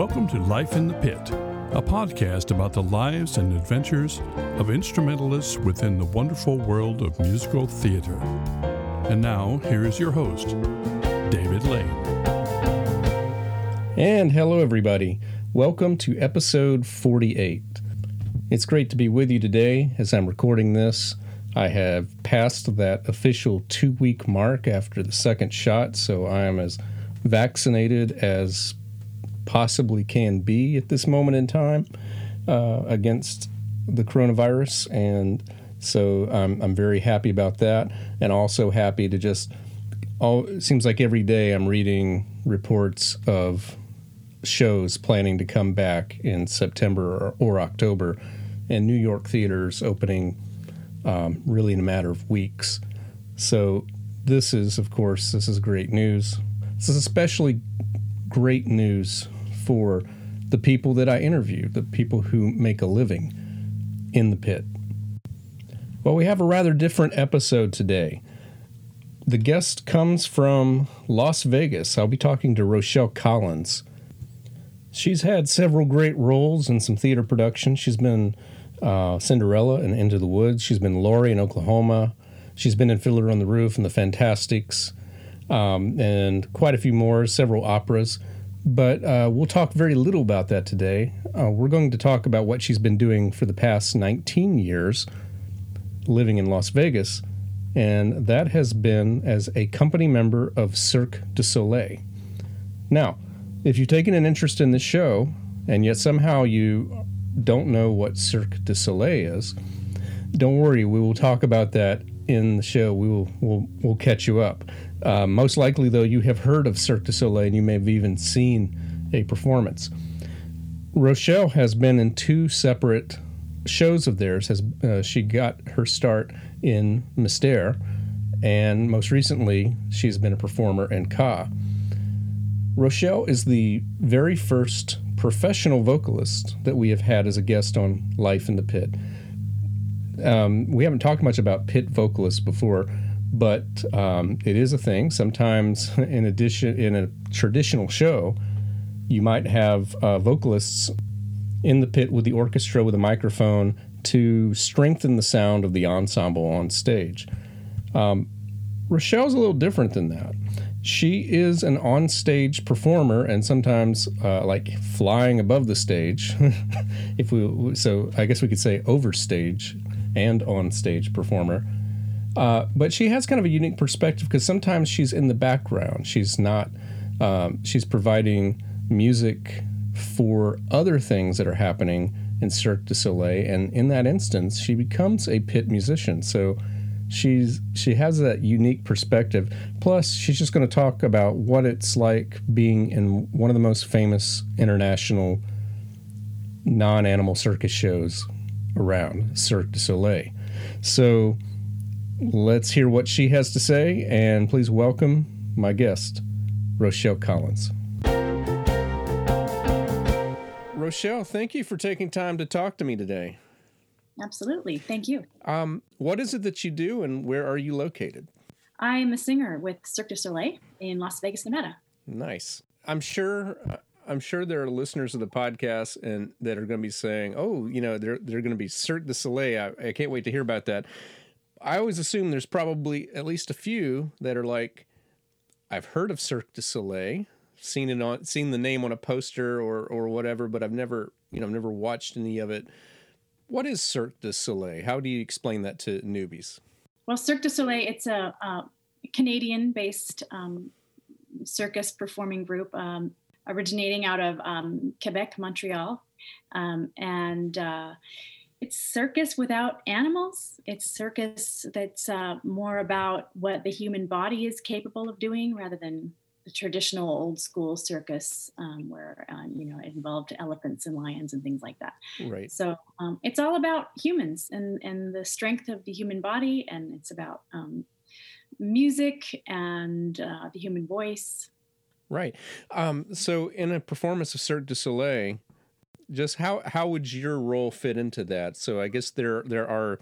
Welcome to Life in the Pit, a podcast about the lives and adventures of instrumentalists within the wonderful world of musical theater. And now, here is your host, David Lane. And hello, everybody. Welcome to episode 48. It's great to be with you today as I'm recording this. I have passed that official two week mark after the second shot, so I am as vaccinated as possibly can be at this moment in time uh, against the coronavirus. And so I'm, I'm very happy about that. And also happy to just, all, it seems like every day I'm reading reports of shows planning to come back in September or, or October, and New York theaters opening um, really in a matter of weeks. So this is, of course, this is great news. This is especially great news for the people that I interview, the people who make a living in the pit. Well, we have a rather different episode today. The guest comes from Las Vegas. I'll be talking to Rochelle Collins. She's had several great roles in some theater productions. She's been uh, Cinderella and Into the Woods. She's been Laurey in Oklahoma. She's been in Fiddler on the Roof and The Fantasticks, um, and quite a few more, several operas. But uh, we'll talk very little about that today. Uh, we're going to talk about what she's been doing for the past 19 years living in Las Vegas, and that has been as a company member of Cirque du Soleil. Now, if you've taken an interest in this show, and yet somehow you don't know what Cirque du Soleil is, don't worry. We will talk about that in the show. We will we'll, we'll catch you up. Uh, most likely, though, you have heard of Cirque du Soleil and you may have even seen a performance. Rochelle has been in two separate shows of theirs. Has uh, she got her start in Mystère, and most recently, she's been a performer in Ka. Rochelle is the very first professional vocalist that we have had as a guest on Life in the Pit. Um, we haven't talked much about pit vocalists before, but um, it is a thing. Sometimes, in addition, in a traditional show, you might have uh, vocalists in the pit with the orchestra with a microphone to strengthen the sound of the ensemble on stage. Um, Rochelle's a little different than that she is an on-stage performer and sometimes uh, like flying above the stage if we so i guess we could say overstage and on-stage performer uh, but she has kind of a unique perspective because sometimes she's in the background she's not um, she's providing music for other things that are happening in cirque du soleil and in that instance she becomes a pit musician so she's she has that unique perspective. Plus, she's just going to talk about what it's like being in one of the most famous international non-animal circus shows around, Cirque du Soleil. So, let's hear what she has to say, and please welcome my guest, Rochelle Collins. Rochelle, thank you for taking time to talk to me today. Absolutely. Thank you. Um, what is it that you do and where are you located? I'm a singer with Cirque du Soleil in Las Vegas, Nevada. Nice. I'm sure uh, I'm sure there are listeners of the podcast and that are going to be saying, "Oh, you know, they're they're going to be Cirque du Soleil. I, I can't wait to hear about that." I always assume there's probably at least a few that are like, "I've heard of Cirque du Soleil, seen it on, seen the name on a poster or or whatever, but I've never, you know, I've never watched any of it." What is Cirque du Soleil? How do you explain that to newbies? Well, Cirque du Soleil, it's a, a Canadian based um, circus performing group um, originating out of um, Quebec, Montreal. Um, and uh, it's circus without animals. It's circus that's uh, more about what the human body is capable of doing rather than the traditional old school circus um, where um, you know it involved elephants and lions and things like that. Right. So um, it's all about humans and and the strength of the human body and it's about um, music and uh, the human voice. Right. Um, so in a performance of cirque du soleil just how how would your role fit into that so i guess there there are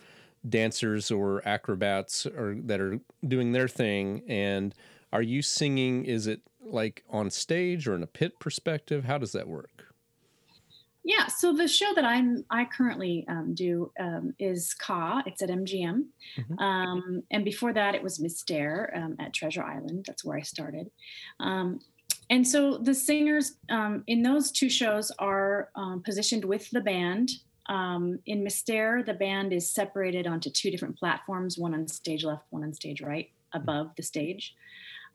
dancers or acrobats or that are doing their thing and are you singing? Is it like on stage or in a pit perspective? How does that work? Yeah, so the show that I'm I currently um, do um, is Ka. It's at MGM, mm-hmm. um, and before that it was Mystère um, at Treasure Island. That's where I started. Um, and so the singers um, in those two shows are positioned with the band. in Mystère, the band is separated onto two different platforms: one on stage left, one on stage right, above the stage.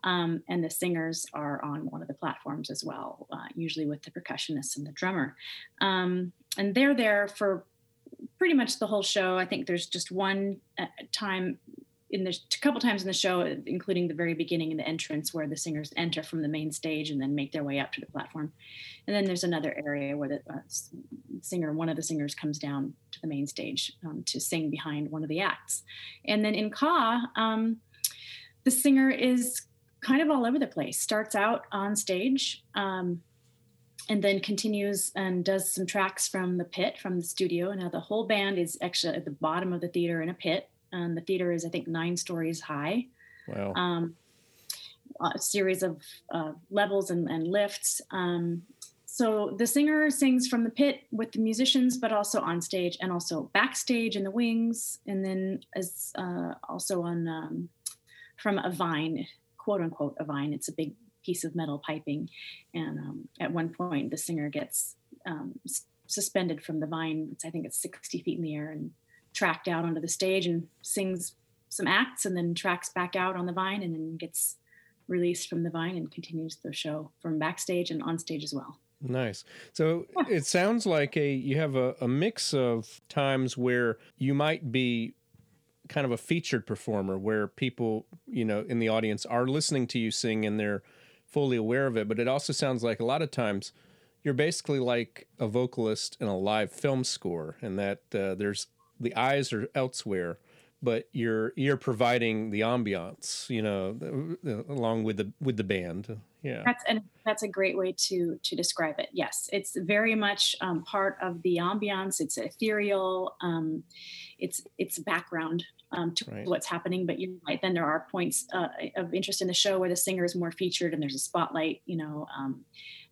Um, and the singers are on one of the platforms as well, uh, usually with the percussionist and the drummer. Um, and they're there for pretty much the whole show. I think there's just one uh, time in the a couple times in the show, including the very beginning in the entrance, where the singers enter from the main stage and then make their way up to the platform. And then there's another area where the uh, singer, one of the singers, comes down to the main stage um, to sing behind one of the acts. And then in Ka, um, the singer is kind of all over the place. Starts out on stage um, and then continues and does some tracks from the pit, from the studio. And now, the whole band is actually at the bottom of the theater in a pit. And the theater is, I think, nine stories high. Wow. Um, a series of uh, levels and, and lifts. Um, so the singer sings from the pit with the musicians, but also on stage and also backstage in the wings, and then as uh, also on um, from a vine quote unquote a vine. It's a big piece of metal piping, and um, at one point the singer gets um, s- suspended from the vine. It's, I think it's 60 feet in the air and tracked out onto the stage and sings some acts, and then tracks back out on the vine, and then gets released from the vine and continues the show from backstage and on stage as well. Nice. So yeah. it sounds like a you have a, a mix of times where you might be kind of a featured performer where people, you know, in the audience are listening to you sing and they're fully aware of it. But it also sounds like a lot of times you're basically like a vocalist in a live film score, and that uh, there's the eyes are elsewhere, but you're you're providing the ambiance, you know, along with the with the band. Yeah, that's and that's a great way to to describe it. Yes, it's very much um, part of the ambiance. It's ethereal. Um, it's it's background um, to right. what's happening. But you're right. Then there are points uh, of interest in the show where the singer is more featured and there's a spotlight. You know, um,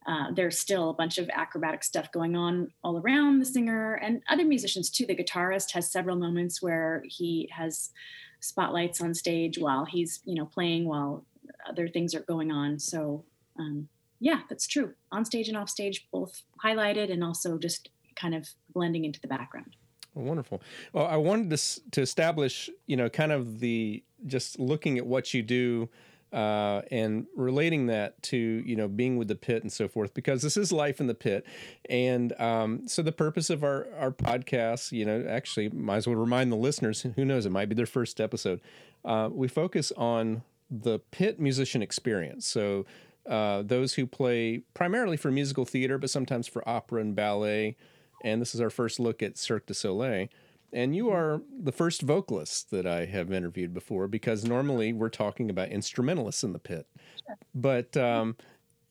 uh, there's still a bunch of acrobatic stuff going on all around the singer and other musicians too. The guitarist has several moments where he has spotlights on stage while he's you know playing while other things are going on. So um, yeah, that's true. On stage and off stage, both highlighted and also just kind of blending into the background. Wonderful. Well, I wanted to to establish, you know, kind of the just looking at what you do uh, and relating that to you know being with the pit and so forth because this is life in the pit. And um, so the purpose of our our podcast you know actually might as well remind the listeners who knows it might be their first episode. Uh, we focus on the pit musician experience. So uh, those who play primarily for musical theater but sometimes for opera and ballet. And this is our first look at Cirque du Soleil. And you are the first vocalist that I have interviewed before because normally we're talking about instrumentalists in the pit. Sure. But um,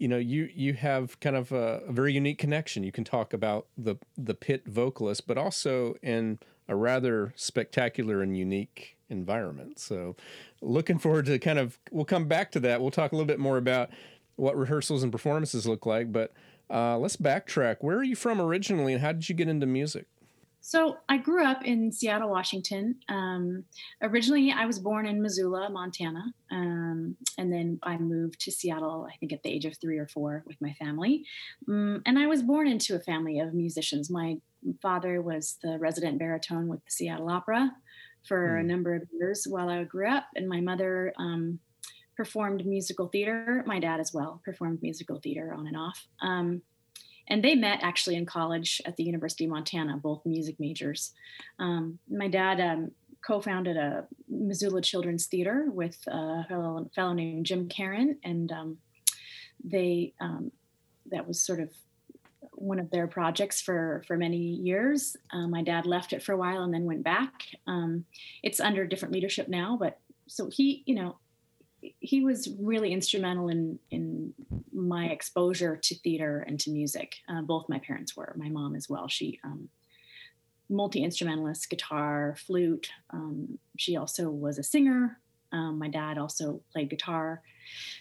you know, you you have kind of a, a, very unique connection. You can talk about the the pit vocalist, but also in a rather spectacular and unique environment. So, looking forward to kind of we'll come back to that. We'll talk a little bit more about what rehearsals and performances look like, but uh, let's backtrack. Where are you from originally, and how did you get into music? So I grew up in Seattle, Washington. Um, originally, I was born in Missoula, Montana, um, and then I moved to Seattle. I think at the age of three or four with my family, um, and I was born into a family of musicians. My father was the resident baritone with the Seattle Opera for mm. a hmm. number of years while I grew up, and my mother um, performed musical theater. My dad as well performed musical theater on and off. And they met actually in college at the University of Montana, both music majors. Um, my dad um, co-founded a Missoula Children's Theater with a fellow, fellow named Jim Caron, and um, they um, that was sort of one of their projects for for many years. Uh, my dad left it for a while and then went back. Um, it's under different leadership now, but so he, you know, he was really instrumental in in my exposure to theater and to music. Uh, both my parents were. My mom as well. She um, multi instrumentalist, guitar, flute. Um, she also was a singer. Um, my dad also played guitar.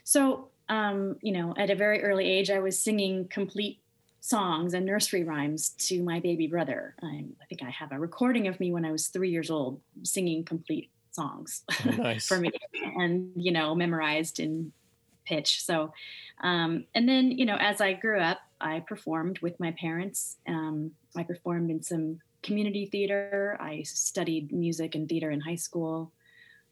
So um, you know, at a very early age, I was singing complete songs and nursery rhymes to my baby brother. I, I, think I have a recording of me when I was three years old singing complete songs oh, nice. for me and, you know, memorized in pitch. So, um, and then, you know, as I grew up, I performed with my parents. Um, I performed in some community theater. I studied music and theater in high school.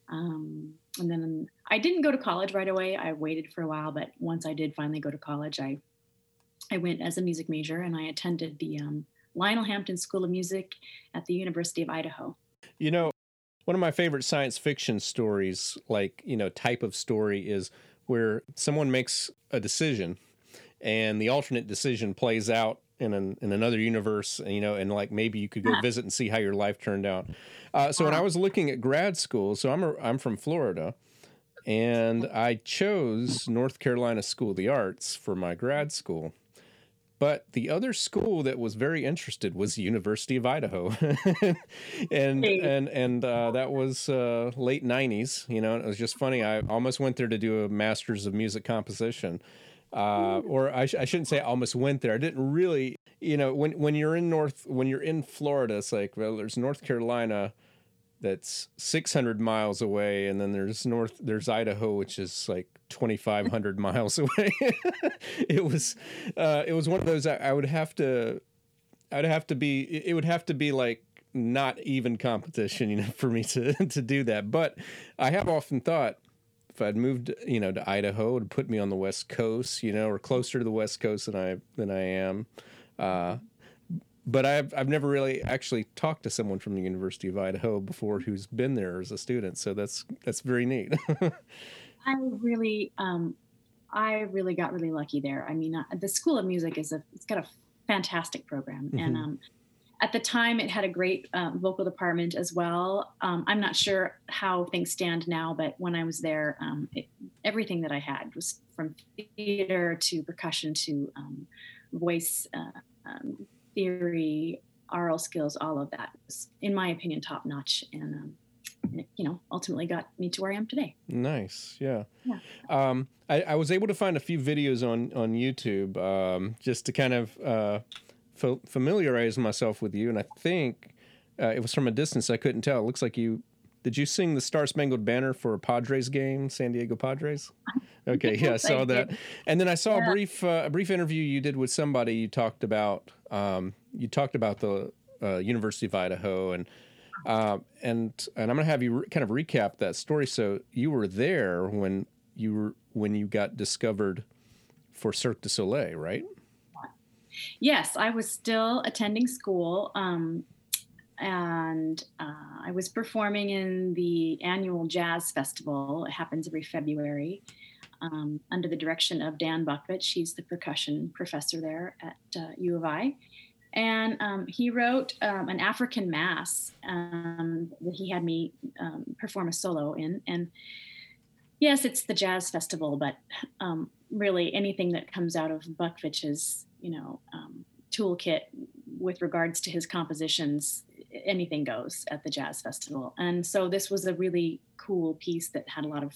Um, and then I didn't go to college right away. I waited for a while, but once I did finally go to college, I I went as a music major and I attended the um, Lionel Hampton School of Music at the University of Idaho. You know, one of my favorite science fiction stories, like you know, type of story, is where someone makes a decision, and the alternate decision plays out in an, in another universe, you know, and like maybe you could go visit and see how your life turned out. Uh, so when I was looking at grad school, so I'm a, I'm from Florida, and I chose North Carolina School of the Arts for my grad school. But the other school that was very interested was the University of Idaho, and and and uh, that was uh, late '90s. You know, it was just funny. I almost went there to do a master's of music composition, uh, or I, sh- I, shouldn't say I almost went there. I didn't really, you know, when when you're in North, when you're in Florida, it's like well, there's North Carolina, that's 600 miles away, and then there's North, there's Idaho, which is like 2,500 miles away. it was, uh, it was one of those I, I would have to, I'd have to be, it would have to be like not even competition, you know, for me to to do that. But I have often thought if I'd moved, you know, to Idaho, it would put me on the West Coast, you know, or closer to the West Coast than I than I am. Uh, but I've I've never really actually talked to someone from the University of Idaho before who's been there as a student. So that's that's very neat. I really, um, I really got really lucky there. I mean, uh, the School of Music is a it's got a fantastic program, mm-hmm. and um, at the time it had a great um, vocal department as well um, i'm not sure how things stand now but when i was there um, it, everything that i had was from theater to percussion to um, voice uh, um, theory aural skills all of that was in my opinion top notch and um, it, you know ultimately got me to where i am today nice yeah, yeah. I, I, was able to find a few videos on on youtube just to kind of uh, f- familiarize myself with you, and I think uh, it was from a distance. I couldn't tell. It looks like you. Did you sing the Star Spangled Banner for a Padres game, San Diego Padres? Okay, yeah, I saw that. And then I saw a brief uh, a brief interview you did with somebody. You talked about um, you talked about the uh, University of Idaho and. Uh, and and I'm gonna have you re- kind of recap that story. So you were there when you were when you got discovered for Cirque du Soleil, right? Yes, I was still attending school. Um, and uh, I was performing in the annual jazz festival. It happens every February um, under the direction of Dan Bukvich. She's the percussion professor there at uh, U of I. And um, he wrote um, an African mass um, that he had me um, perform a solo in. And yes, it's the jazz festival, but um, really anything that comes out of Bukvich's you know toolkit with regards to his compositions anything goes at the jazz festival and so this was a really cool piece that had a lot of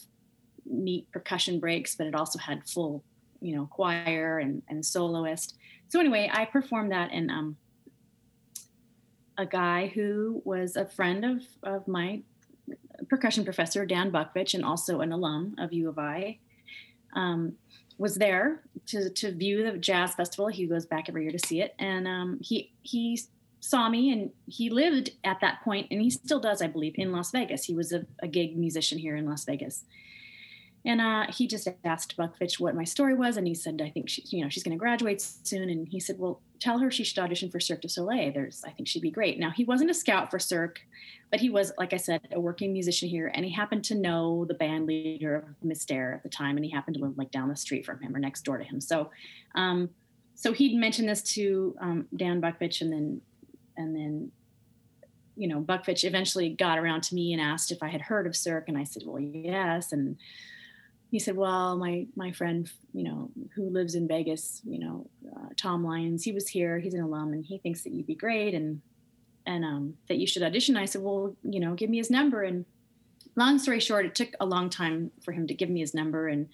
neat percussion breaks but it also had full you know choir and, and soloist so anyway i performed that and um, a guy who was a friend of, of my percussion professor dan bukvich and also an alum of u of i um, was there to to view the jazz festival. He goes back every year to see it, and um, he he saw me, and he lived at that point, and he still does, I believe, in Las Vegas. He was a, a gig musician here in Las Vegas, and uh, he just asked Bukvich what my story was, and he said, "I think she, you know, she's going to graduate soon." And he said, "Well, tell her she should audition for Cirque du Soleil. There's, I think she'd be great." Now he wasn't a scout for Cirque, but he was, like I said, a working musician here, and he happened to know the band leader of Mystère at the time, and he happened to live like down the street from him or next door to him. So, um, so he'd mentioned this to um, Dan Bukvich, and then, and then you know, Bukvich eventually got around to me and asked if I had heard of Cirque, and I said, "Well, yes." And he said, "Well, my my friend, you know, who lives in Vegas, you know, uh, Tom Lyons, he was here. He's an alum, and he thinks that you'd be great, and and um, that you should audition." I said, "Well, you know, give me his number." And long story short, it took a long time for him to give me his number, and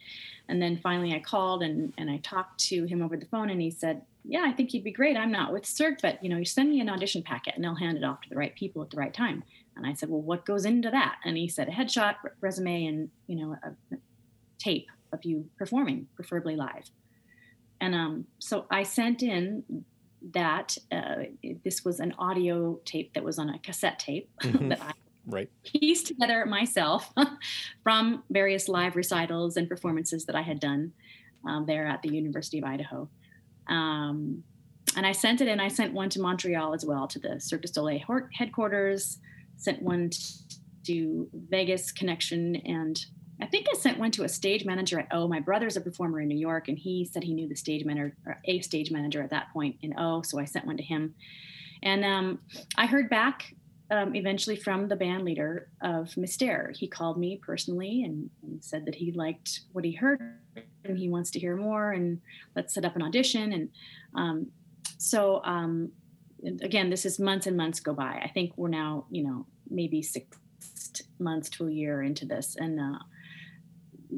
and then finally I called and and I talked to him over the phone, and he said, yeah, I think you'd be great. I'm not with Cirque, but you know, you send me an audition packet and I'll hand it off to the right people at the right time. And I said, well, what goes into that? And he said, a headshot, resume, and you know, a, a tape of you performing, preferably live. And um, so I sent in that. Uh, this was an audio tape that was on a cassette tape mm-hmm. that I right. pieced together myself from various live recitals and performances that I had done um, there at the University of Idaho. Um, and I sent it in. I sent one to Montreal as well to the Cirque du Soleil headquarters. Sent one to Vegas Connection, and I think I sent one to a stage manager at O. My brother's a performer in New York, and he said he knew the stage manager, or a stage manager at that point in O. So I sent one to him, and um, I heard back um, eventually from the band leader of Mystère. He called me personally and, and, said that he liked what he heard and he wants to hear more and let's set up an audition. And um, so, um, again, this is months and months go by. I think we're now, you know, maybe six months to a year into this. And uh,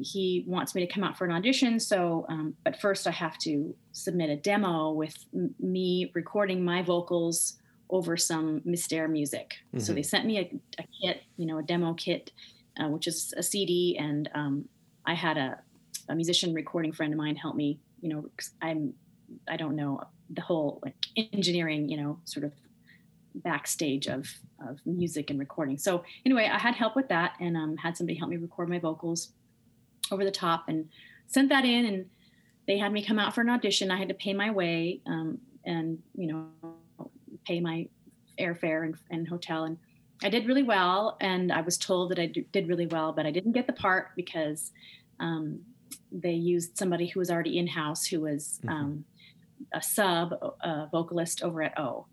he wants me to come out for an audition. So, um, but first I have to submit a demo with m- me recording my vocals over some Mystère music. Mm-hmm. So they sent me a, a, kit, you know, a demo kit, uh, which is a CD, and um, I had a, a, musician recording friend of mine help me. You know, I'm I don't know the whole like engineering, you know, sort of backstage of of music and recording. So anyway, I had help with that, and um, had somebody help me record my vocals over the top, and sent that in, and they had me come out for an audition. I had to pay my way, um, and you know pay my airfare and, and hotel. And I did really well. And I was told that I did really well, but I didn't get the part because um, they used somebody who was already in house who was mm-hmm. um, a sub a vocalist over at O.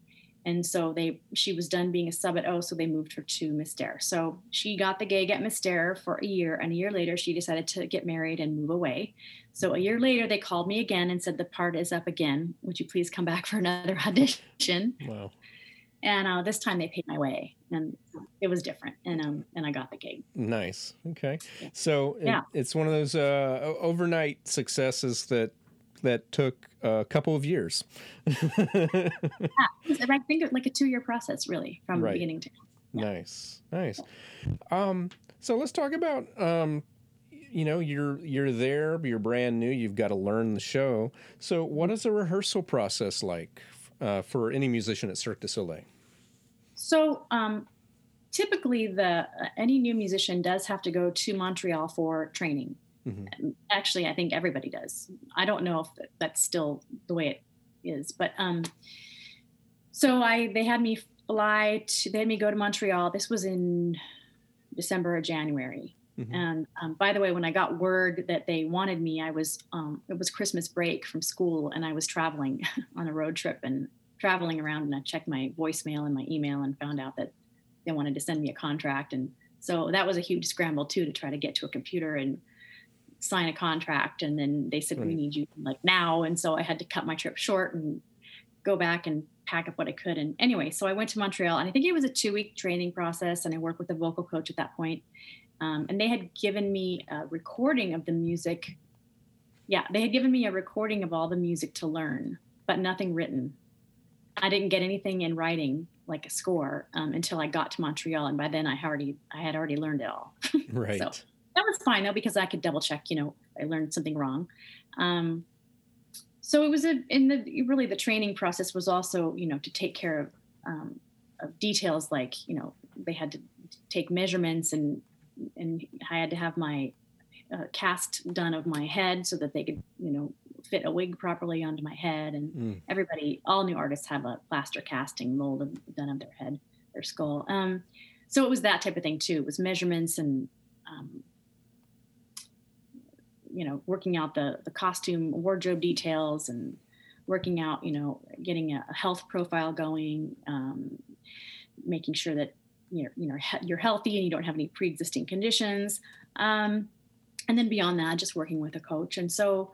And so they she was done being a sub at O, so they moved her to Mystère. So she got the gig at Mystère for a year, and a year later she decided to get married and move away. So a year later they called me again and said the part is up again. Would you please come back for another audition? Wow. And uh, this time they paid my way, and it was different, and um, and I got the gig. Nice. Okay. So it, yeah. it's one of those uh, overnight successes that that took a couple of years. yeah, I think like a two-year process, really, from right. beginning to. Yeah. Nice, nice. Um, so let's talk about. Um, you know, you're you're there, you're brand new. You've got to learn the show. So, what is a rehearsal process like uh, for any musician at Cirque du Soleil? So, um, typically, the uh, any new musician does have to go to Montreal for training. Mm-hmm. Actually, I think everybody does. I don't know if that's still the way it is, but um, so I they had me fly to they had me go to Montreal. This was in December or January. Mm-hmm. And um, by the way, when I got word that they wanted me, I was um, it was Christmas break from school, and I was traveling on a road trip and traveling around. And I checked my voicemail and my email and found out that they wanted to send me a contract. And so that was a huge scramble too to try to get to a computer and sign a contract and then they said we need you like now. And so i had to cut my trip short and go back and pack up what i could. And anyway so i went to montreal and i think it was a two week training process and i worked with a vocal coach at that point. Um, and they had given me a recording of the music. Yeah they had given me a recording of all the music to learn but nothing written. I didn't get anything in writing like a score um, until i got to montreal and by then i already i had already learned it all. Right. so, that was fine though because I could double check. You know, I learned something wrong. Um, so it was a in the really the training process was also you know to take care of, um, of details like you know they had to take measurements and and I had to have my uh, cast done of my head so that they could you know fit a wig properly onto my head and mm. everybody all new artists have a plaster casting mold of, done of their head their skull um, so it was that type of thing too it was measurements and um, you know working out the the costume wardrobe details and working out you know getting a health profile going um, making sure that you're you know you're healthy and you don't have any pre-existing conditions. Um, and then beyond that just working with a coach. And so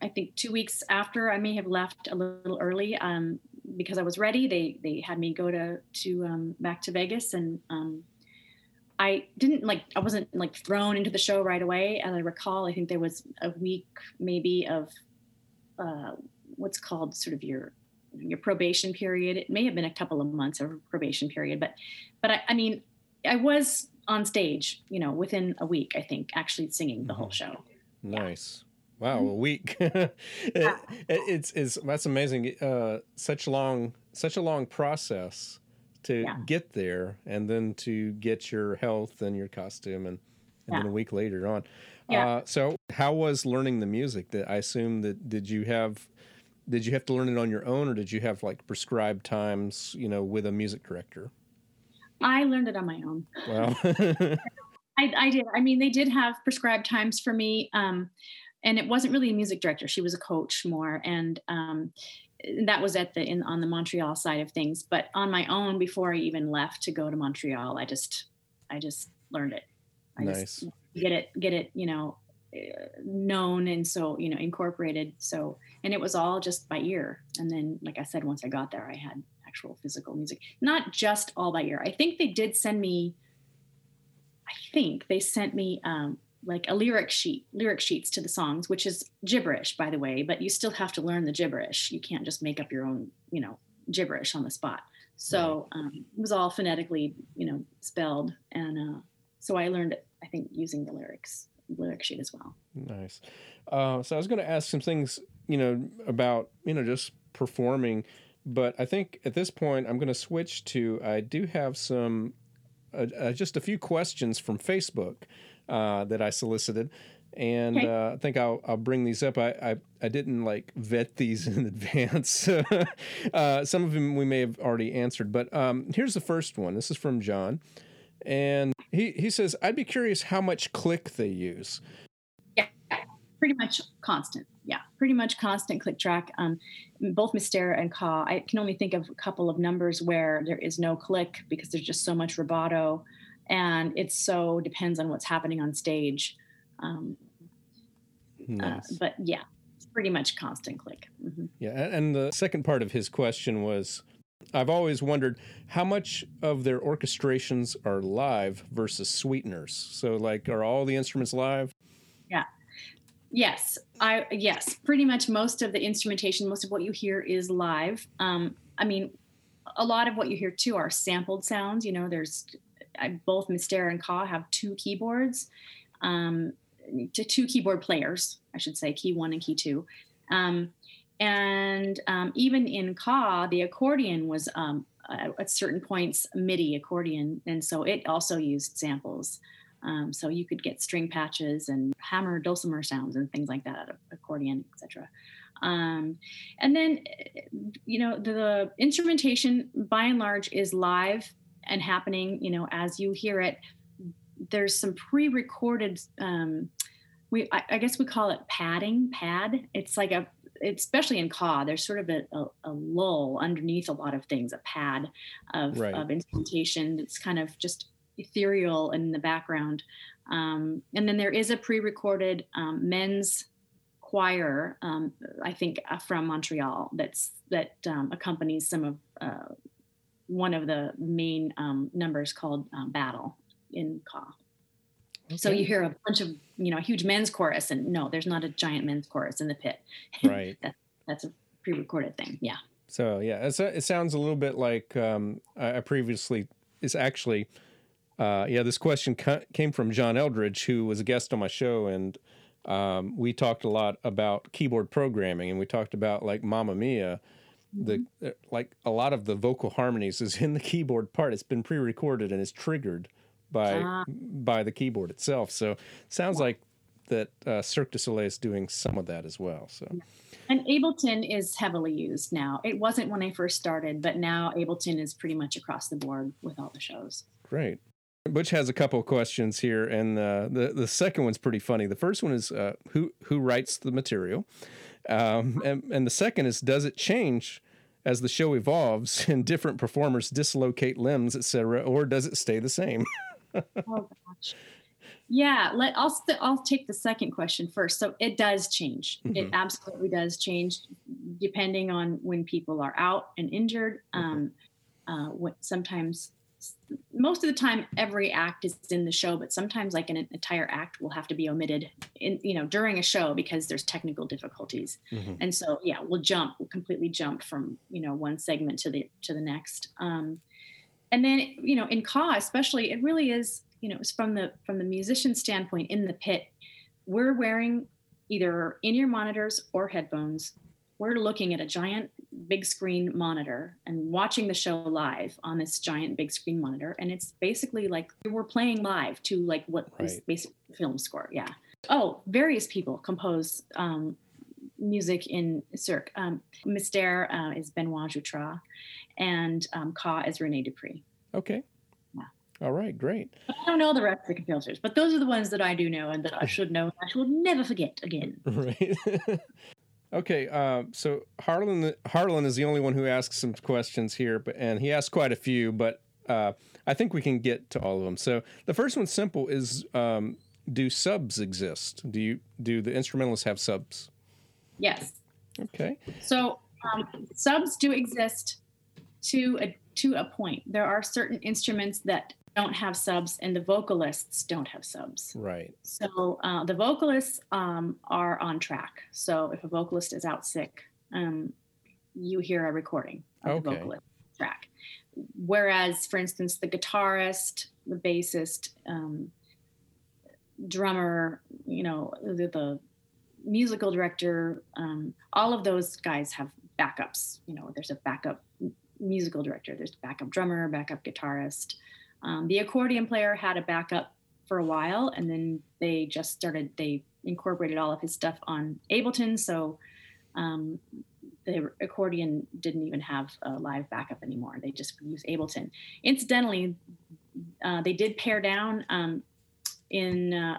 i think two weeks after i may have left a little early um, because i was ready they they had me go to to um, back to vegas and um, I didn't like I wasn't like thrown into the show right away. As I recall, I think there was a week maybe of uh, what's called sort of your your probation period. It may have been a couple of months of probation period, but but I, I mean, I was on stage, you know, within a week, I think, actually singing the whole Mm-hmm. show. Nice. Wow, a week. it, it, it's it's that's amazing. Uh, such long such a long process to Yeah. get there, and then to get your health and your costume, and and then a week later on. Yeah. Uh, so, how was learning the music? That I assume that did you have did you have to learn it on your own, or did you have like prescribed times, you know, with a music director? I learned it on my own. Well, I, I did. I mean, they did have prescribed times for me, um, and it wasn't really a music director. She was a coach more, and um, that was at the in on the Montreal side of things. But on my own, before I even left to go to Montreal, I just I just learned it. I Nice. just get it get it you know uh, known and so you know incorporated. So and it was all just by ear. And then, like I said, once I got there, I had actual physical music, not just all by ear. I think they did send me I think they sent me um, like a lyric sheet, lyric sheets to the songs, which is gibberish, by the way. But you still have to learn the gibberish. You can't just make up your own, you know, gibberish on the spot. So um, it was all phonetically, you know, spelled, and uh, so I learned. I think using the lyrics, lyric sheet as well. Nice. Uh, so I was going to ask some things, you know, about you know just performing, but I think at this point I'm going to switch to. I do have some, uh, uh, just a few questions from Facebook uh, that I solicited, and Okay. uh, I think I'll I'll bring these up. I I, I didn't like vet these in advance. uh, some of them we may have already answered, but um, here's the first one. This is from John. And he, he says, I'd be curious how much click they use. Yeah, pretty much constant. Yeah, pretty much constant click track. Um, both Mystère and Ka. I can only think of a couple of numbers where there is no click because there's just so much rubato, and it so depends on what's happening on stage. Um, uh, but yeah, it's pretty much constant click. hmm Yeah, and the second part of his question was I've always wondered how much of their orchestrations are live versus sweeteners. So, like, are all the instruments live? Yeah. Yes, I yes, pretty much most of the instrumentation, most of what you hear is live. Um, I mean, a lot of what you hear too are sampled sounds. You know, there's I, both Mystère and Ka have two keyboards, um, to two keyboard players, I should say, key one and key two. Um, and um, even in Ka, the accordion was um, uh, at certain points MIDI accordion, and so it also used samples. Um, so you could get string patches and hammer dulcimer sounds and things like that out of accordion, etc. Um, and then, you know, the, the instrumentation by and large is live and happening. You know, as you hear it. There's some pre-recorded. Um, we, I, I guess we call it padding. Pad. It's like a especially in Ka, there's sort of a, a, a lull underneath a lot of things, a pad of, Right. of instrumentation that's kind of just ethereal in the background. Um, and then there is a pre-recorded um, men's choir, um, I think, uh, from Montreal that's that um, accompanies some of uh, one of the main um, numbers called um, "Battle" in Ka. So you hear a bunch of you know a huge men's chorus, and no, there's not a giant men's chorus in the pit. Right. That's a pre-recorded thing. Yeah. So yeah, it's a, it sounds a little bit like um, I I previously. It's actually, uh, yeah. This question ca- came from John Eldridge, who was a guest on my show, and um, we talked a lot about keyboard programming, and we talked about like Mamma Mia. The uh, like a lot of the vocal harmonies is in the keyboard part. It's been pre-recorded and it's triggered by Ah. by the keyboard itself. So sounds like that uh, Cirque du Soleil is doing some of that as well. So And Ableton is heavily used now. It wasn't when I first started, but now Ableton is pretty much across the board with all the shows. Great. Butch has a couple of questions here, and uh, the the second one's pretty funny. The first one is uh, who who writes the material, um, and and the second is does it change as the show evolves and different performers dislocate limbs, etc., or does it stay the same? oh gosh. Yeah, let I'll st- I'll take the second question first. So it does change. It Mhm. absolutely does change, depending on when people are out and injured. Um, uh, what sometimes most of the time every act is in the show but sometimes like an entire act will have to be omitted in you know during a show because there's technical difficulties mm-hmm. and so yeah we'll jump we'll completely jump from you know one segment to the to the next um, and then you know in Ka especially it really is you know from the from the musician standpoint in the pit we're wearing either in-ear monitors or headphones we're looking at a giant big screen monitor and watching the show live on this giant big screen monitor and it's basically like we're playing live to like what right. is basic film score yeah oh various people compose um, music in Cirque. Um, Mystère uh, is Benoit Jutras, and um, Ka is René Dupéré. Okay. Yeah. All right, great. I don't know the rest of the composers, but those are the ones that I do know and that I should know. and I should never forget again. Right. Okay, uh, so Harlan Harlan is the only one who asks some questions here, but and he asked quite a few, but uh, I think we can get to all of them. So the first one's simple: is um, do subs exist? Do you do the instrumentalists have subs? Yes. Okay. So um, subs do exist to a to a point. There are certain instruments that don't have subs and the vocalists don't have subs. Right. So uh, the vocalists um, are on track. So if a vocalist is out sick, um, you hear a recording of okay. the vocalist track. Whereas, for instance, the guitarist, the bassist, um, drummer, you know, the, the musical director, um, all of those guys have backups. You know, there's a backup musical director, there's backup drummer, backup guitarist. Um, the accordion player had a backup for a while, and then they just started. They incorporated all of his stuff on Ableton, so um, the accordion didn't even have a live backup anymore. They just used Ableton. Incidentally, uh, they did pare down um, in uh,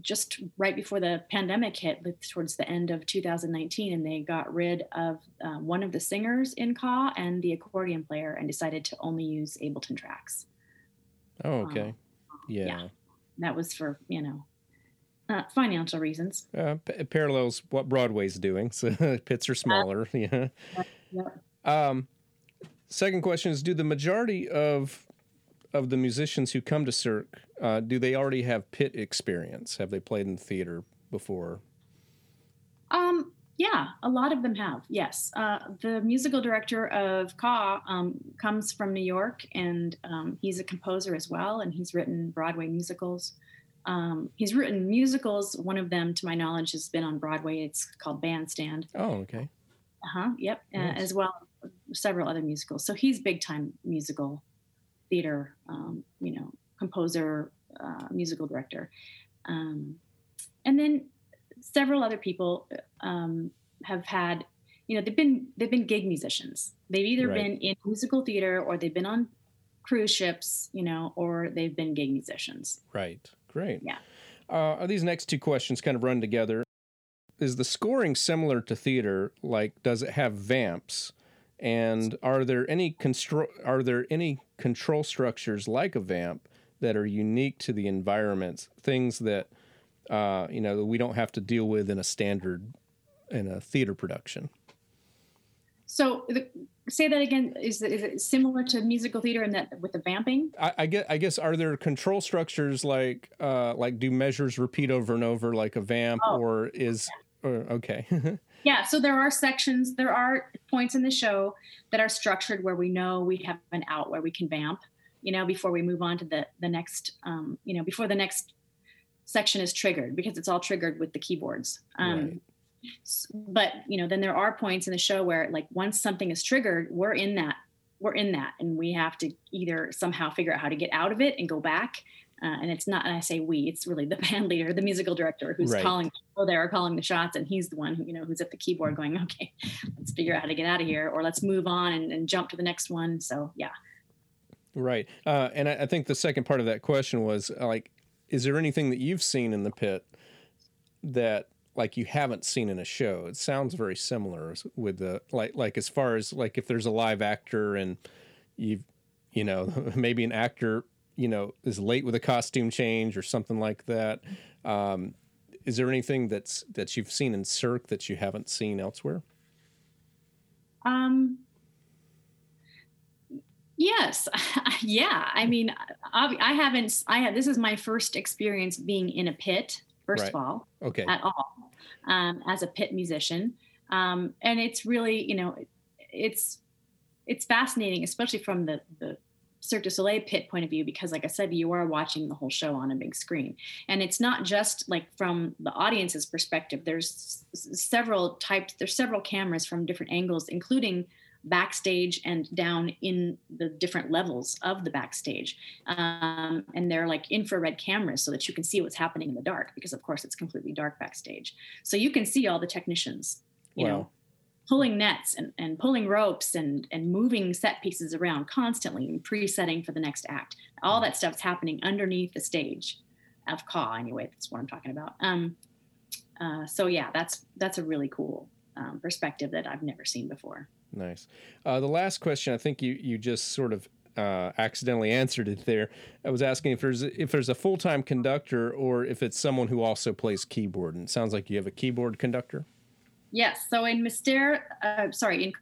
just right before the pandemic hit, towards the end of 2019, and they got rid of uh, one of the singers in Ka and the accordion player, and decided to only use Ableton tracks. Oh, okay. Um, yeah. yeah. That was for, you know, uh, financial reasons. Uh, p- parallels what Broadway's doing. So pits are smaller. Uh, yeah. yeah. Um, second question is: Do the majority of of the musicians who come to Cirque uh, do they already have pit experience? Have they played in theater before? Um, yeah, a lot of them have. Yes, uh, the musical director of Ka um, comes from New York, and um, he's a composer as well, and he's written Broadway musicals. Um, he's written musicals. One of them, to my knowledge, has been on Broadway. It's called Bandstand. Oh, okay. Uh huh. Yep. Uh, nice. Uh, as well, several other musicals. So he's big time musical theater. Um, you know, composer, uh, musical director, um, and then several other people um, have had you know they've been they've been gig musicians. They've either right. been in musical theater or they've been on cruise ships you know or they've been gig musicians. Right. Great. Yeah. Uh, are these next two questions kind of run together? Is the scoring similar to theater? Like does it have vamps? And are there any control are there any control structures like a vamp that are unique to the environments? Things that uh, you know we don't have to deal with in a standard in a theater production. So the, say that again. Is, is it similar to musical theater in that with the vamping? I, I get. I guess are there control structures like uh, like do measures repeat over and over like a vamp oh. or is or, okay. yeah. So there are sections. There are points in the show that are structured where we know we have an out where we can vamp. You know, before we move on to the the next. Um, you know, before the next section is triggered because it's all triggered with the keyboards. Um, right but you know then there are points in the show where like once something is triggered we're in that we're in that and we have to either somehow figure out how to get out of it and go back. Uh, and it's not and i say we it's really the band leader the musical director who's right. calling people there are calling the shots and he's the one who you know who's at the keyboard going okay let's figure out how to get out of here or let's move on and, and jump to the next one. So yeah. Right. Uh, and I, I think the second part of that question was like is there anything that you've seen in the pit that like you haven't seen in a show. It sounds very similar with the like like as far as like if there's a live actor and you you know maybe an actor you know is late with a costume change or something like that. Um, is there anything that's that you've seen in Cirque that you haven't seen elsewhere? Um, Yes, yeah. I mean, I haven't. I have. This is my first experience being in a pit. First right. of all, okay, at all, um, as a pit musician, um, and it's really, you know, it's it's fascinating, especially from the the Cirque du Soleil pit point of view, because like I said, you are watching the whole show on a big screen. And it's not just like from the audience's perspective, there's several types, there's several cameras from different angles, including backstage and down in the different levels of the backstage. Um, and they're like infrared cameras so that you can see what's happening in the dark, because of course it's completely dark backstage. So you can see all the technicians, you wow. know, pulling nets and, and pulling ropes and, and moving set pieces around constantly and pre-setting for the next act. All that stuff's happening underneath the stage of Ka anyway. That's what I'm talking about. Um, uh, so yeah, that's that's a really cool um, perspective that I've never seen before. Nice. Uh, the last question, I think you you just sort of uh, accidentally answered it there. I was asking if there's if there's a full time conductor or if it's someone who also plays keyboard. And it sounds like you have a keyboard conductor. Yes. So in Mystère, uh, sorry, in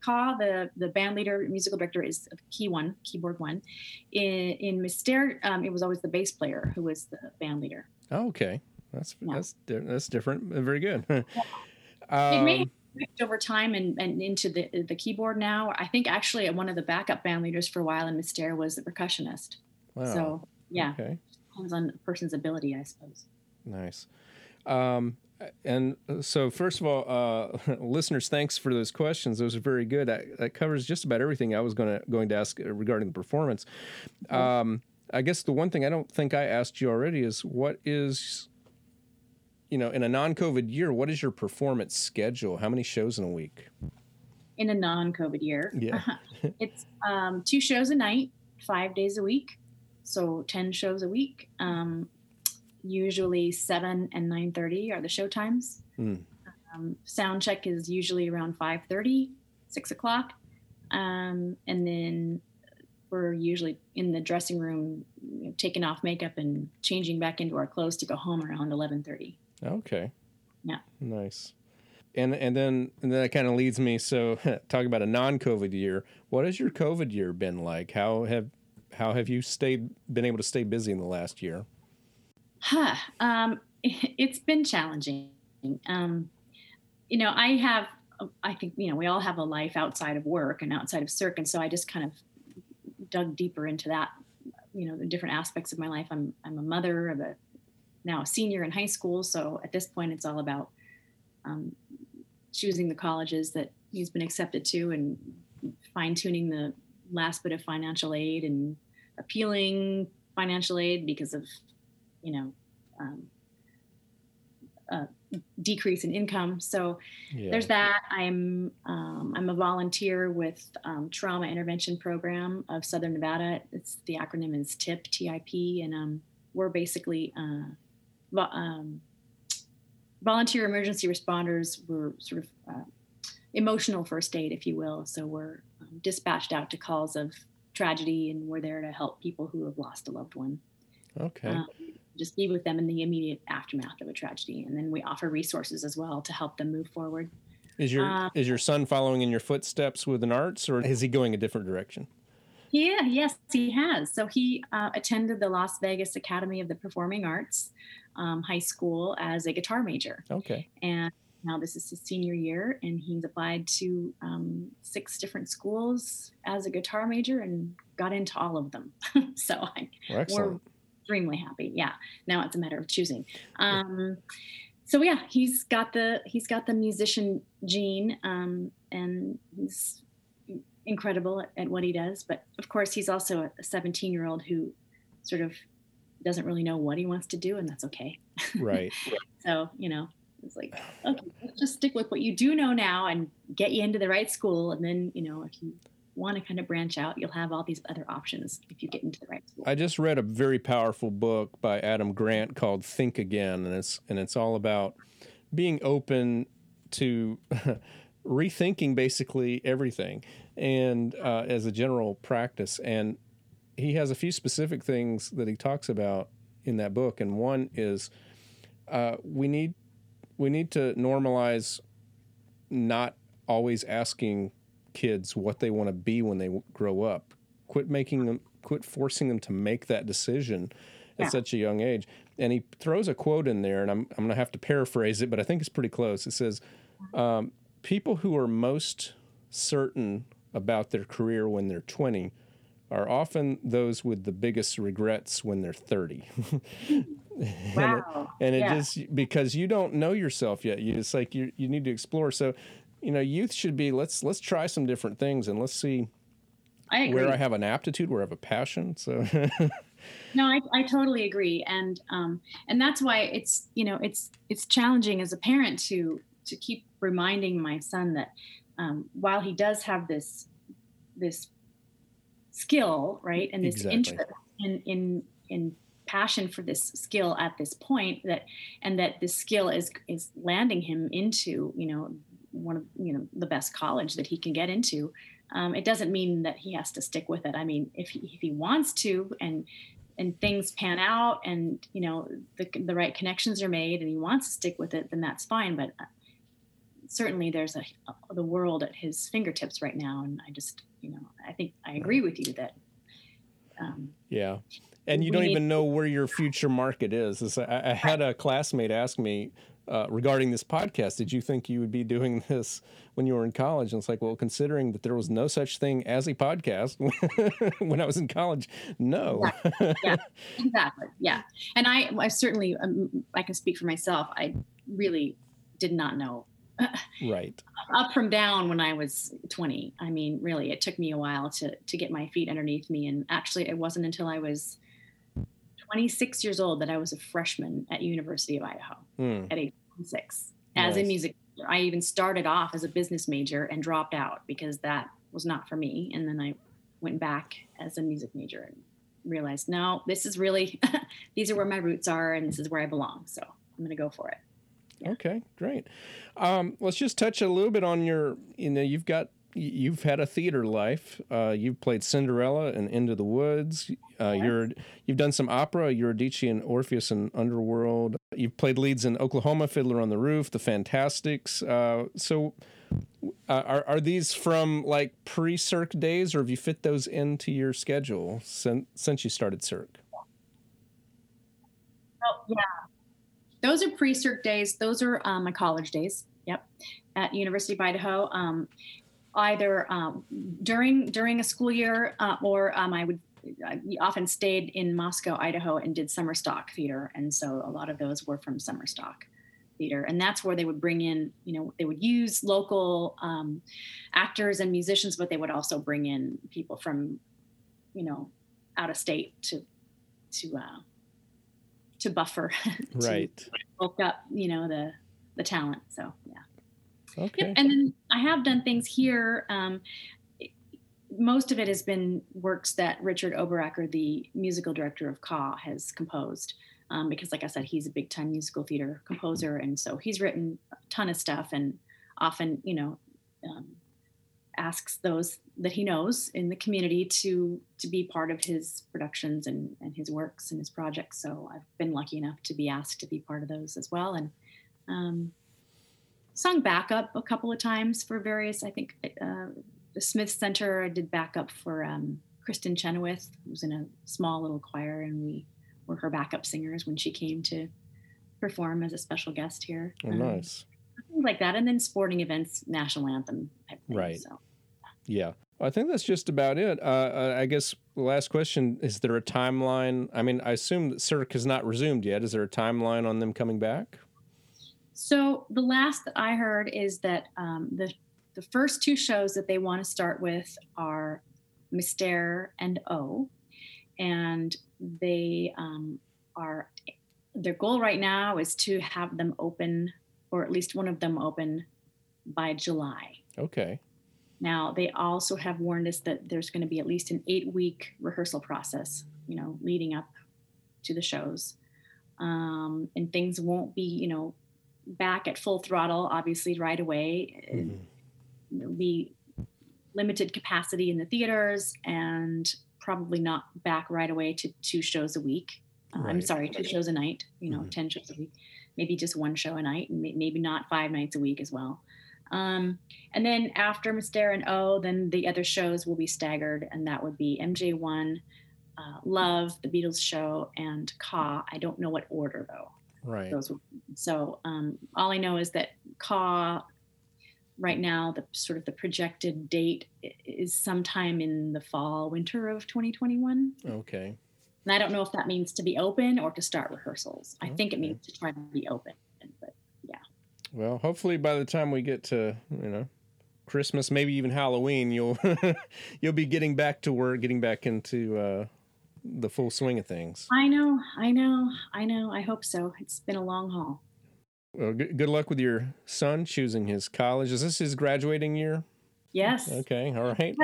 Ka, the, the band leader, musical director is key one, keyboard one. In, in Mystère, um, it was always the bass player who was the band leader. Oh, okay. That's, yeah. that's, that's different. Very good. um, it may have over time and, and into the, the keyboard now. I think actually one of the backup band leaders for a while in Mystère was the percussionist. Wow. So yeah, okay. depends on a person's ability, I suppose. Nice. Um, and so, first of all, uh, listeners, thanks for those questions. Those are very good. That, that covers just about everything I was going to going to ask regarding the performance. Um, I guess the one thing I don't think I asked you already is what is, you know, in a non-COVID year, what is your performance schedule? How many shows in a week? In a non-COVID year, yeah, it's um, two shows a night, five days a week, so ten shows a week. Um, usually 7 and 9.30 are the show times mm. um, sound check is usually around 5.30 6 o'clock um, and then we're usually in the dressing room you know, taking off makeup and changing back into our clothes to go home around 11.30 okay yeah nice and and then and then that kind of leads me so talk about a non-covid year what has your covid year been like how have how have you stayed been able to stay busy in the last year Huh. Um, it's been challenging. Um, you know, I have, I think, you know, we all have a life outside of work and outside of Cirque. And so I just kind of dug deeper into that, you know, the different aspects of my life. I'm, I'm a mother of a, now a senior in high school. So at this point, it's all about um, choosing the colleges that he's been accepted to and fine tuning the last bit of financial aid and appealing financial aid because of you know um, decrease in income. So yeah. there's that. I'm um, I'm a volunteer with um, Trauma Intervention Program of Southern Nevada. It's the acronym is TIP TIP, and um, we're basically uh, um, volunteer emergency responders. We're sort of uh, emotional first aid, if you will. So we're um, dispatched out to calls of tragedy, and we're there to help people who have lost a loved one. Okay. Um, just be with them in the immediate aftermath of a tragedy, and then we offer resources as well to help them move forward. Is your um, is your son following in your footsteps with an arts, or is he going a different direction? Yeah, yes, he has. So he uh, attended the Las Vegas Academy of the Performing Arts um, high school as a guitar major. Okay. And now this is his senior year, and he's applied to um, six different schools as a guitar major and got into all of them. so I, well, we're extremely happy. Yeah. Now it's a matter of choosing. Um, so yeah, he's got the he's got the musician gene, um, and he's incredible at, at, what he does. But of course, he's also a 17 year old who sort of doesn't really know what he wants to do, and that's okay. Right. so you know, it's like okay, let's just stick with what you do know now and get you into the right school, and then you know if you want to kind of branch out, you'll have all these other options if you get into the right school. I just read a very powerful book by Adam Grant called Think Again, and it's and it's all about being open to rethinking basically everything, and uh, as a general practice. And he has a few specific things that he talks about in that book, and one is uh, we need we need to normalize not always asking kids what they want to be when they grow up quit making them, quit forcing them to make that decision at Yeah. such a young age. And he throws a quote in there, and I'm I'm going to have to paraphrase it, but I think it's pretty close. It says, um, "People who are most certain about their career when they're 20 are often those with the biggest regrets when they're 30." Wow. and it Yeah. just because you don't know yourself yet you just like you you need to explore so you know youth should be let's let's try some different things and let's see I where i have an aptitude where i have a passion so No, I, I totally agree, and um, and that's why it's you know it's it's challenging as a parent to to keep reminding my son that um, while he does have this this skill, right, and this Exactly. interest in in in passion for this skill at this point that and that this skill is is landing him into you know one of you know the best college that he can get into um, it doesn't mean that he has to stick with it i mean if he, if he wants to and and things pan out and you know the, the right connections are made and he wants to stick with it then that's fine but certainly there's a the world at his fingertips right now and i just you know i think i agree with you that um, yeah. And you don't need- even know where your future market is. I, I had a classmate ask me uh, regarding this podcast did you think you would be doing this when you were in college? And it's like well considering that there was no such thing as a podcast when i was in college no. Yeah. Exactly. Yeah. And i i certainly um, i can speak for myself. I really did not know right up from down when i was 20 i mean really it took me a while to to get my feet underneath me and actually it wasn't until i was 26 years old that i was a freshman at university of idaho Hmm. at age 26 as a Nice. music major. i even started off as a business major and dropped out because that was not for me and then i went back as a music major and realized no this is really these are where my roots are and this is where i belong so i'm going to go for it Yeah. Okay, great. Um, let's just touch a little bit on your. You know, you've got you've had a theater life. Uh, you've played Cinderella and Into the Woods. Uh, You're you've done some opera. Eurydice and Orpheus and Underworld. You've played leads in Oklahoma, Fiddler on the Roof, The Fantasticks. Uh, so. Uh, are are these from like pre Cirque days, or have you fit those into your schedule since since you started Cirque? Oh, yeah. Those are pre-Cirque days. Those are um, my college days. Yep, at University of Idaho. Um, either um, during during a school year, uh, or um, I would I often stayed in Moscow, Idaho, and did summer stock theater, and so a lot of those were from summer stock theater, and that's where they would bring in, you know, they would use local um, actors and musicians, but they would also bring in people from, you know, out of state to to uh, to buffer to Right. bulk up, you know, the the talent. So yeah. Okay. Yep. And then I have done things here. Um, most of it has been works that Richard Oberacker, the musical director of Ka, has composed. Um, because, like I said, he's a big time musical theater composer. And so he's written a ton of stuff and often, you know, um, asks those that he knows in the community to to be part of his productions and, and his works and his projects. So I've been lucky enough to be asked to be part of those as well. And um, sung backup a couple of times for various. I think uh, the Smith Center. I did backup for um, Kristin Chenoweth, who was in a small little choir, and we were her backup singers when she came to perform as a special guest here. Oh, Um, nice. things like that, and then sporting events, national anthem type thing. Right. So Yeah. I think that's just about it. Uh, uh, I guess the last question is there a timeline? I mean, I assume that Cirque has not resumed yet. Is there a timeline on them coming back? So the last that I heard is that um, the the first two shows that they want to start with are Mystère and O, and they um, are their goal right now is to have them open, or at least one of them open, by July. Okay. Now they also have warned us that there's going to be at least an eight week rehearsal process, you know, leading up to the shows, um, and things won't be, you know, back at full throttle obviously right away. Mhm. There'll be limited capacity in the theaters and probably not back right away to two shows a week. Uh, I'm sorry, two shows a night. You know, Mhm. ten shows a week. Maybe just one show a night, and maybe not five nights a week as well. Um, and then after Mystère and O, then the other shows will be staggered, and that would be MJ1, uh, Love, The Beatles Show, and Ka. I don't know what order though. Right. Those. So um, all I know is that Ka. Right now, the sort of the projected date is sometime in the fall, winter of 2021. Okay. And I don't know if that means to be open or to start rehearsals. I think it means to try to be open. Well, hopefully by the time we get to, you know, Christmas, maybe even Halloween, you'll you'll be getting back to work, getting back into uh, the full swing of things. I know, I know, I know. I hope so. It's been a long haul. Well, good, good luck with your son choosing his college. Is this his graduating year? Yes. Okay. All right.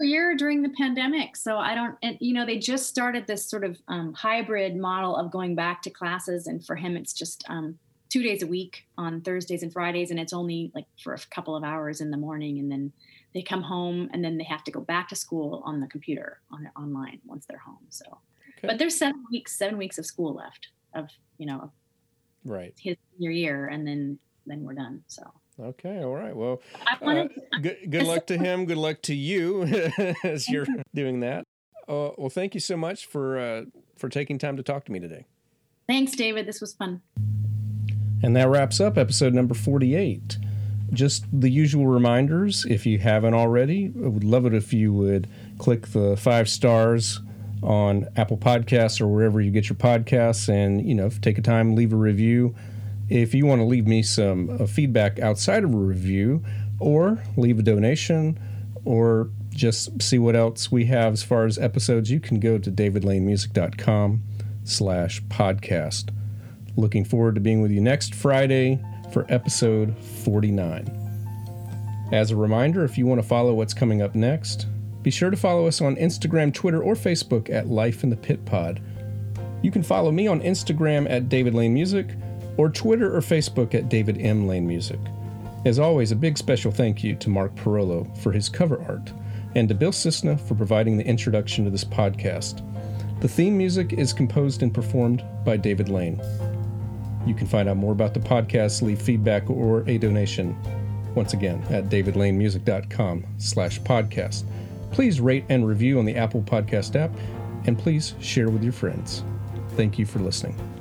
year during the pandemic. So I don't, and you know, they just started this sort of um, hybrid model of going back to classes. And for him, it's just um, two days a week on Thursdays and Fridays. And it's only like for a couple of hours in the morning. And then they come home and then they have to go back to school on the computer on online once they're home. So, okay. but there's seven weeks, seven weeks of school left of, you know, right. His senior year. And then, then we're done. So. Okay, all right. Well, uh, good, good luck to him. Good luck to you as you're doing that. Uh, well, thank you so much for uh, for taking time to talk to me today. Thanks, David. This was fun. And that wraps up episode number 48. Just the usual reminders if you haven't already. I would love it if you would click the five stars on Apple Podcasts or wherever you get your podcasts and, you know, take a time, leave a review. If you want to leave me some uh, feedback outside of a review or leave a donation or just see what else we have as far as episodes, you can go to davidlanemusic.com slash podcast. Looking forward to being with you next Friday for episode 49. As a reminder, if you want to follow what's coming up next, be sure to follow us on Instagram, Twitter, or Facebook at Life in the Pit Pod. You can follow me on Instagram at David Lane Music or Twitter or Facebook at David M. Lane Music. As always, a big special thank you to Mark Parolo for his cover art, and to Bill Cisna for providing the introduction to this podcast. The theme music is composed and performed by David Lane. You can find out more about the podcast, leave feedback, or a donation. Once again, at davidlanemusic.com slash podcast. Please rate and review on the Apple Podcast app, and please share with your friends. Thank you for listening.